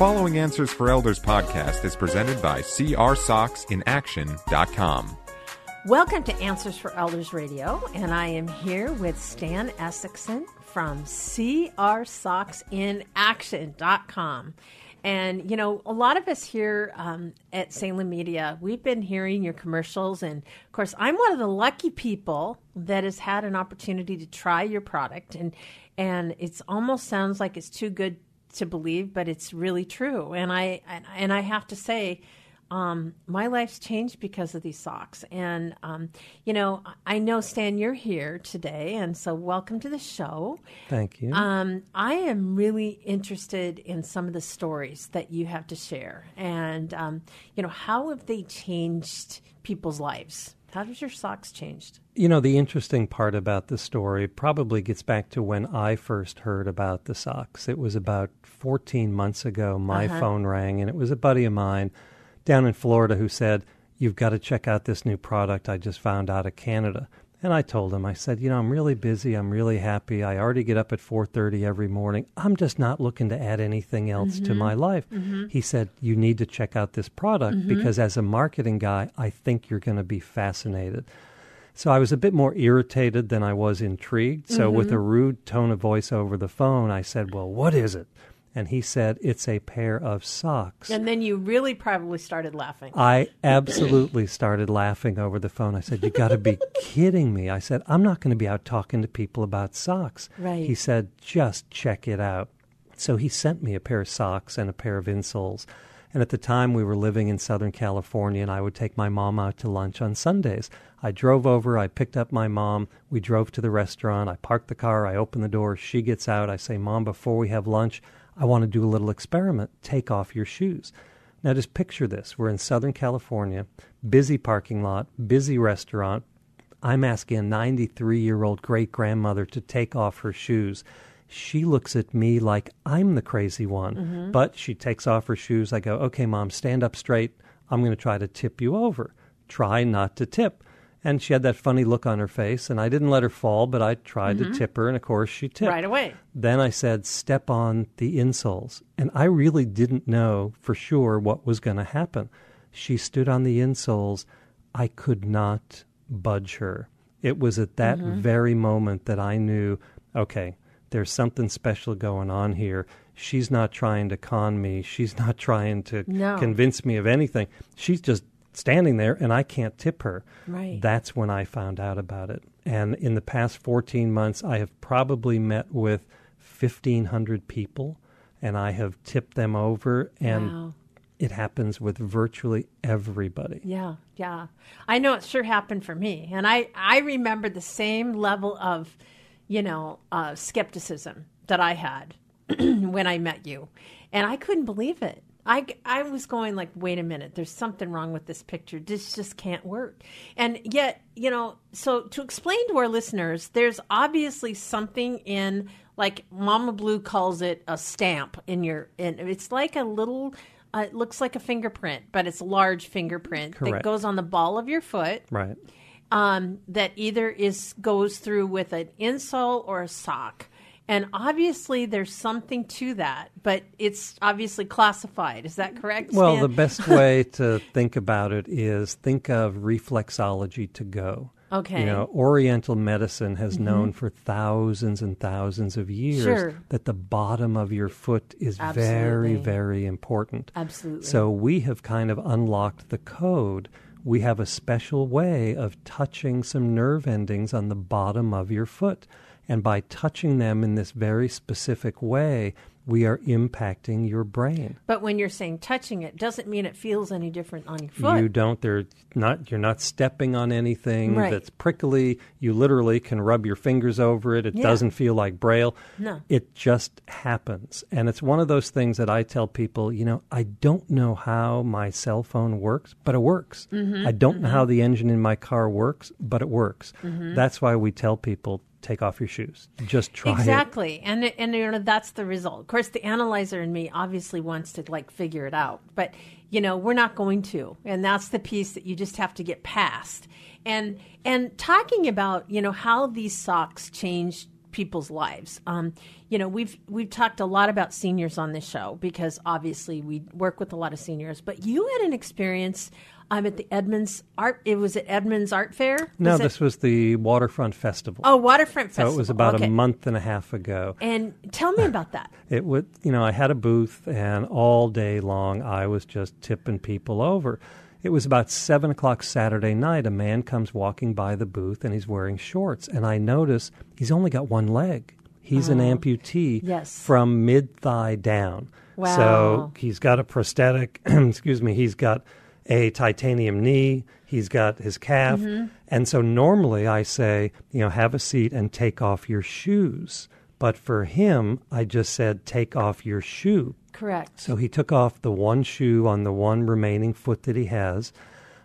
following Answers for Elders podcast is presented by crsocksinaction.com. Welcome to Answers for Elders Radio, and I am here with Stan Essexson from crsocksinaction.com. And, you know, a lot of us here um, at Salem Media, we've been hearing your commercials. And, of course, I'm one of the lucky people that has had an opportunity to try your product. And, and it almost sounds like it's too good to believe, but it's really true. And I, and, I have to say, um, my life's changed because of these socks. And, um, you know, I know, Stan, you're here today. And so welcome to the show. Thank you. Um, I am really interested in some of the stories that you have to share. And, um, you know, how have they changed people's lives? How has your socks changed? You know, the interesting part about the story probably gets back to when I first heard about the socks. It was about 14 months ago. My Uh-huh. phone rang, and it was a buddy of mine down in Florida who said, You've got to check out this new product I just found out of Canada. And I told him, I said, you know, I'm really busy. I'm really happy. I already get up at 4:30 every morning. I'm just not looking to add anything else to mm-hmm. my life. Mm-hmm. He said, you need to check out this product mm-hmm. because as a marketing guy, I think you're going to be fascinated. So I was a bit more irritated than I was intrigued. So with a rude tone of voice over the phone, I said, "Well, what is it?" And he said, "It's a pair of socks." And then you really probably started laughing. I absolutely started laughing over the phone. I said, You got to be kidding me. I said, I'm not going to be out talking to people about socks. Right. He said, Just check it out. So he sent me a pair of socks and a pair of insoles. And at the time, we were living in Southern California, and I would take my mom out to lunch on Sundays. I drove over, I picked up my mom, we drove to the restaurant, I parked the car, I opened the door, she gets out, I say, Mom, before we have lunch, I want to do a little experiment. Take off your shoes. Now, just picture this. We're in Southern California, busy parking lot, busy restaurant. I'm asking a 93 year old great grandmother to take off her shoes. She looks at me like I'm the crazy one, mm-hmm. but she takes off her shoes. I go, okay, mom, stand up straight. I'm going to try to tip you over. Try not to tip. And she had that funny look on her face, and I didn't let her fall, but I tried to mm-hmm. tip her, and of course she tipped. Right away. Then I said, step on the insoles. And I really didn't know for sure what was going to happen. She stood on the insoles. I could not budge her. It was at that mm-hmm. very moment that I knew, okay, there's something special going on here. She's not trying to con me. She's not trying to No. convince me of anything. She's just standing there and I can't tip her. Right. That's when I found out about it. And in the past 14 months, I have probably met with 1,500 people and I have tipped them over. And Wow. it happens with virtually everybody. Yeah, yeah. I know it sure happened for me. And I, I remember the same level of, you know, uh, skepticism that I had when I met you. And I couldn't believe it. I, I was going like, wait a minute, there's something wrong with this picture. This just can't work. And yet, you know, so to explain to our listeners, there's obviously something in, like Mama Blue calls it a stamp in your, in, it's like a little, uh, it looks like a fingerprint, but it's a large fingerprint that goes on the ball of your foot Right. um, that either is goes through with an insole or a sock. And obviously, there's something to that, but it's obviously classified. Is that correct? Well, Stan? the best way to think about it is think of reflexology to go. Okay. Mm-hmm. You know, Oriental medicine has known for thousands and thousands of years Sure. that the bottom of your foot is very, very important. Absolutely. So we have kind of unlocked the code. We have a special way of touching some nerve endings on the bottom of your foot. And by touching them in this very specific way, we are impacting your brain. but when you're saying touching it, doesn't mean it feels any different on your foot. You don't. They're not. You're not stepping on anything Right. that's prickly. You literally can rub your fingers over it. It Yeah. doesn't feel like braille. No. It just happens, and it's one of those things that I tell people. You know, I don't know how my cell phone works, but it works. Mm-hmm. I don't know how the engine in my car works, but it works. Mm-hmm. That's why we tell people take off your shoes. Just try it. Exactly, and and you know that's the result. Of course, the analyzer in me obviously wants to like figure it out, but you know we're not going to, and that's the piece that you just have to get past. And and talking about you know how these socks change people's lives. Um, you know, we've we've talked a lot about seniors on this show because obviously we work with a lot of seniors. But you had an experience. I'm at the Edmonds Art. It was at Edmonds Art Fair. No, Was it- this was the Waterfront Festival. oh Waterfront so Festival. it was about okay. a month and a half ago. And tell me about that. It would, you know, I had a booth, and all day long I was just tipping people over. It was about seven o'clock Saturday night. A man comes walking by the booth, and he's wearing shorts, and I notice he's only got one leg. He's an oh, amputee Oh. Yes. from mid thigh down. Wow. So he's got a prosthetic. excuse me. He's got a titanium knee. He's got his calf. Mm-hmm. And so normally I say, you know, have a seat and take off your shoes. But for him, I just said, take off your shoe. Correct. So he took off the one shoe on the one remaining foot that he has.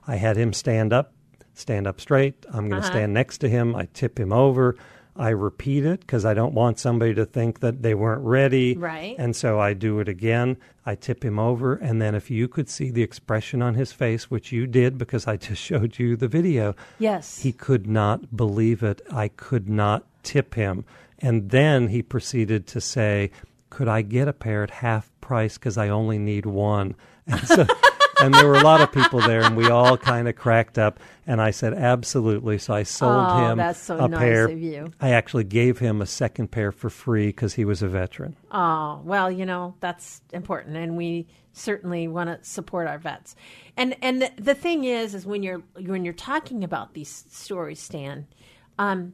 I had him stand up, stand up straight. I'm going to stand next to him. I tip him over. I repeat it because I don't want somebody to think that they weren't ready. Right. And so I do it again. I tip him over. And then if you could see the expression on his face, which you did because I just showed you the video, yes. he could not believe it. I could not tip him. And then he proceeded to say, Could I get a pair at half price because I only need one? And, so, and there were a lot of people there, and we all kind of cracked up. And I said, Absolutely. So I sold Oh, him so a nice pair. I actually gave him a second pair for free because he was a veteran. Oh, well, you know, that's important and we certainly want to support our vets. And and the, the thing is is when you're when you're talking about these stories, Stan, um,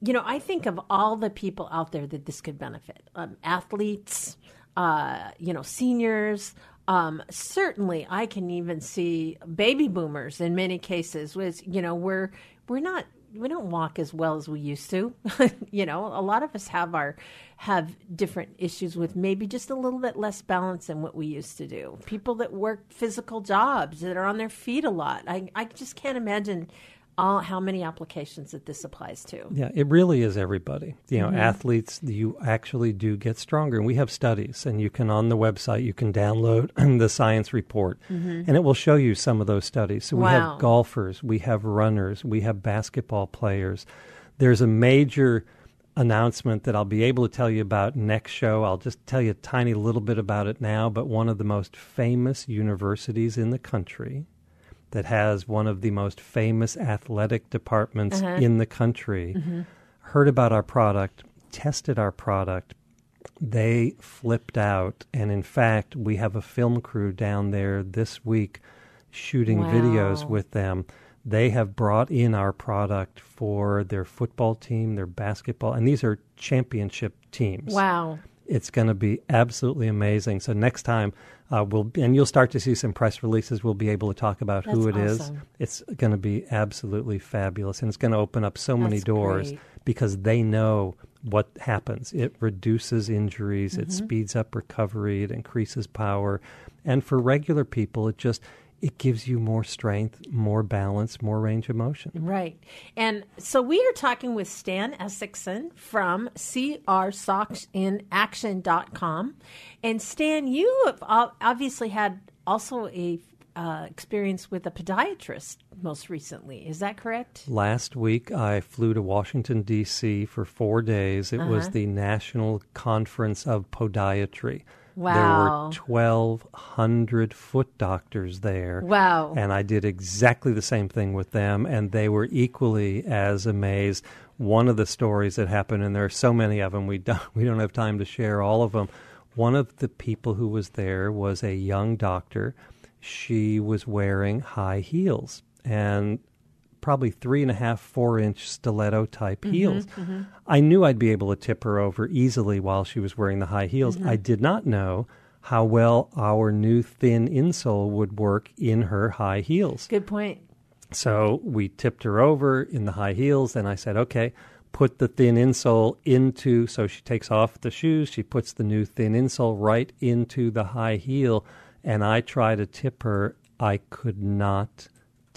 you know, I think of all the people out there that this could benefit. Um, athletes, uh, you know, seniors, um, certainly I can even see baby boomers in many cases with, you know, we're we're not we don't walk as well as we used to. you know, a lot of us have our have different issues with maybe just a little bit less balance than what we used to do. People that work physical jobs that are on their feet a lot. I I just can't imagine all how many applications that this applies to. Yeah, it really is everybody. You Mm-hmm. know, athletes, you actually do get stronger. And we have studies, and you can, on the website, you can download the science report, and it will show you some of those studies. So we Mm-hmm. Wow. have golfers, we have runners, we have basketball players. There's a major announcement that I'll be able to tell you about next show. I'll just tell you a tiny little bit about it now, but one of the most famous universities in the country that has one of the most famous athletic departments uh-huh. in the country mm-hmm. heard about our product, tested our product. They flipped out. And in fact, we have a film crew down there this week shooting videos with them. They have brought in our product for their football team, their basketball, and these are championship teams. Wow. It's going to be absolutely amazing. So next time, uh, we'll and you'll start to see some press releases. We'll be able to talk about who it That's is. It's going to be absolutely fabulous, and it's going to open up so many doors great. because they know what happens. It reduces injuries, it Mm-hmm. speeds up recovery, it increases power, and for regular people, it just it gives you more strength, more balance, more range of motion. Right. And so we are talking with Stan Essexon from crsocksinaction.com. And Stan, you have obviously had also a uh, experience with a podiatrist most recently. Is that correct? Last week, I flew to Washington, D.C. for four days. It Uh-huh. was the National Conference of Podiatry. Wow. There were 1,200 foot doctors there. Wow. And I did exactly the same thing with them, and they were equally as amazed. One of the stories that happened, and there are so many of them, we don't, we don't have time to share all of them. One of the people who was there was a young doctor. She was wearing high heels and probably three and a half, four inch stiletto type mm-hmm, heels. Mm-hmm. I knew I'd be able to tip her over easily while she was wearing the high heels. I did not know how well our new thin insole would work in her high heels. Good point. So we tipped her over in the high heels, and I said, okay, put the thin insole into. So she takes off the shoes, she puts the new thin insole right into the high heel, and I try to tip her. I could not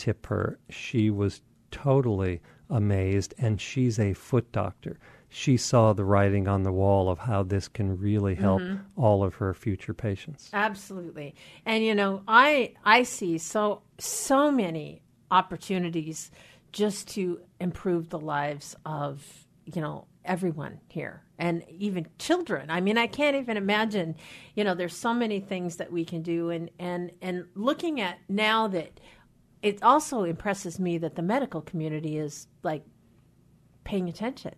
tip her. She was totally amazed, and she's a foot doctor. She saw the writing on the wall of how this can really help mm-hmm. all of her future patients. Absolutely. And you know, I I see so so many opportunities just to improve the lives of, you know, everyone here and even children. I mean, I can't even imagine, you know, there's so many things that we can do and and and looking at now that it also impresses me that the medical community is like paying attention.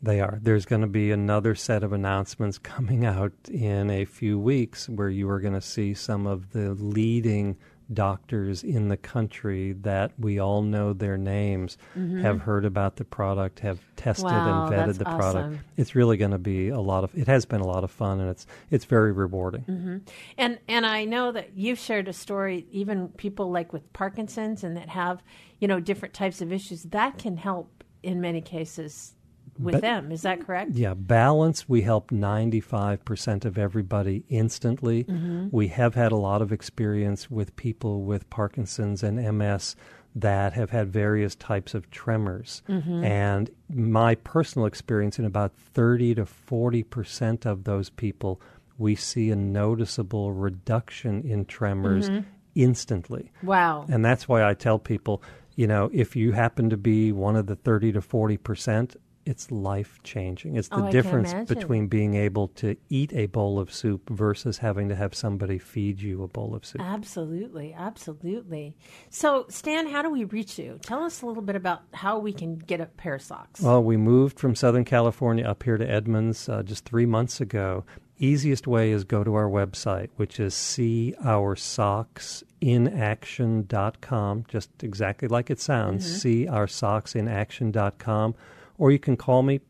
They are. There's going to be another set of announcements coming out in a few weeks where you are going to see some of the leading doctors in the country that we all know their names, mm-hmm. have heard about the product, have tested wow, and vetted the awesome. product. It's really going to be a lot of. It has been a lot of fun, and it's it's very rewarding. Mm-hmm. And and I know that you've shared a story. Even people like with Parkinson's and that have you know different types of issues that can help in many cases with but, them. Is that correct? Yeah, balance. We help 95% of everybody instantly. Mm-hmm. We have had a lot of experience with people with Parkinson's and MS that have had various types of tremors. Mm-hmm. And my personal experience in about 30 to 40% of those people, we see a noticeable reduction in tremors mm-hmm. instantly. Wow. And that's why I tell people, you know, if you happen to be one of the 30 to 40%, it's life changing. It's the oh, difference between being able to eat a bowl of soup versus having to have somebody feed you a bowl of soup. Absolutely, absolutely. So, Stan, how do we reach you? Tell us a little bit about how we can get a pair of socks. Well, we moved from Southern California up here to Edmonds uh, just three months ago. Easiest way is go to our website, which is seeoursocksinaction.com, just exactly like it sounds, mm-hmm. seeoursocksinaction.com or you can call me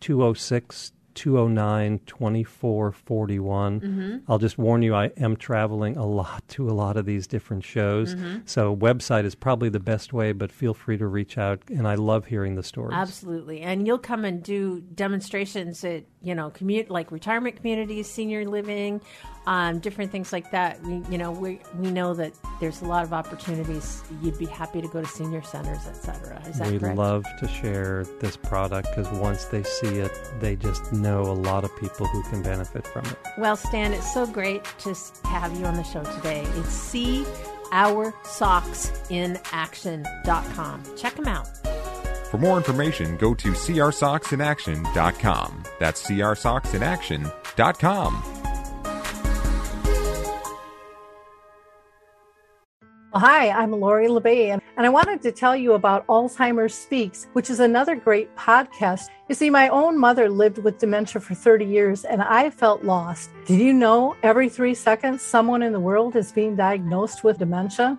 206 209 2441. Mm-hmm. I'll just warn you, I am traveling a lot to a lot of these different shows. Mm-hmm. So, website is probably the best way, but feel free to reach out. And I love hearing the stories. Absolutely. And you'll come and do demonstrations at, you know, commute like retirement communities, senior living, um, different things like that. We, you know, we we know that there's a lot of opportunities. You'd be happy to go to senior centers, etc. Is that we correct? love to share this product because once they see it, they just know a lot of people who can benefit from it. Well, Stan, it's so great to have you on the show today. It's see our socks in action.com. Check them out. For more information, go to crsocksinaction.com. That's crsocksinaction.com. Hi, I'm Lori La Bey, and I wanted to tell you about Alzheimer's Speaks, which is another great podcast. You see, my own mother lived with dementia for 30 years, and I felt lost. Did you know every three seconds someone in the world is being diagnosed with dementia?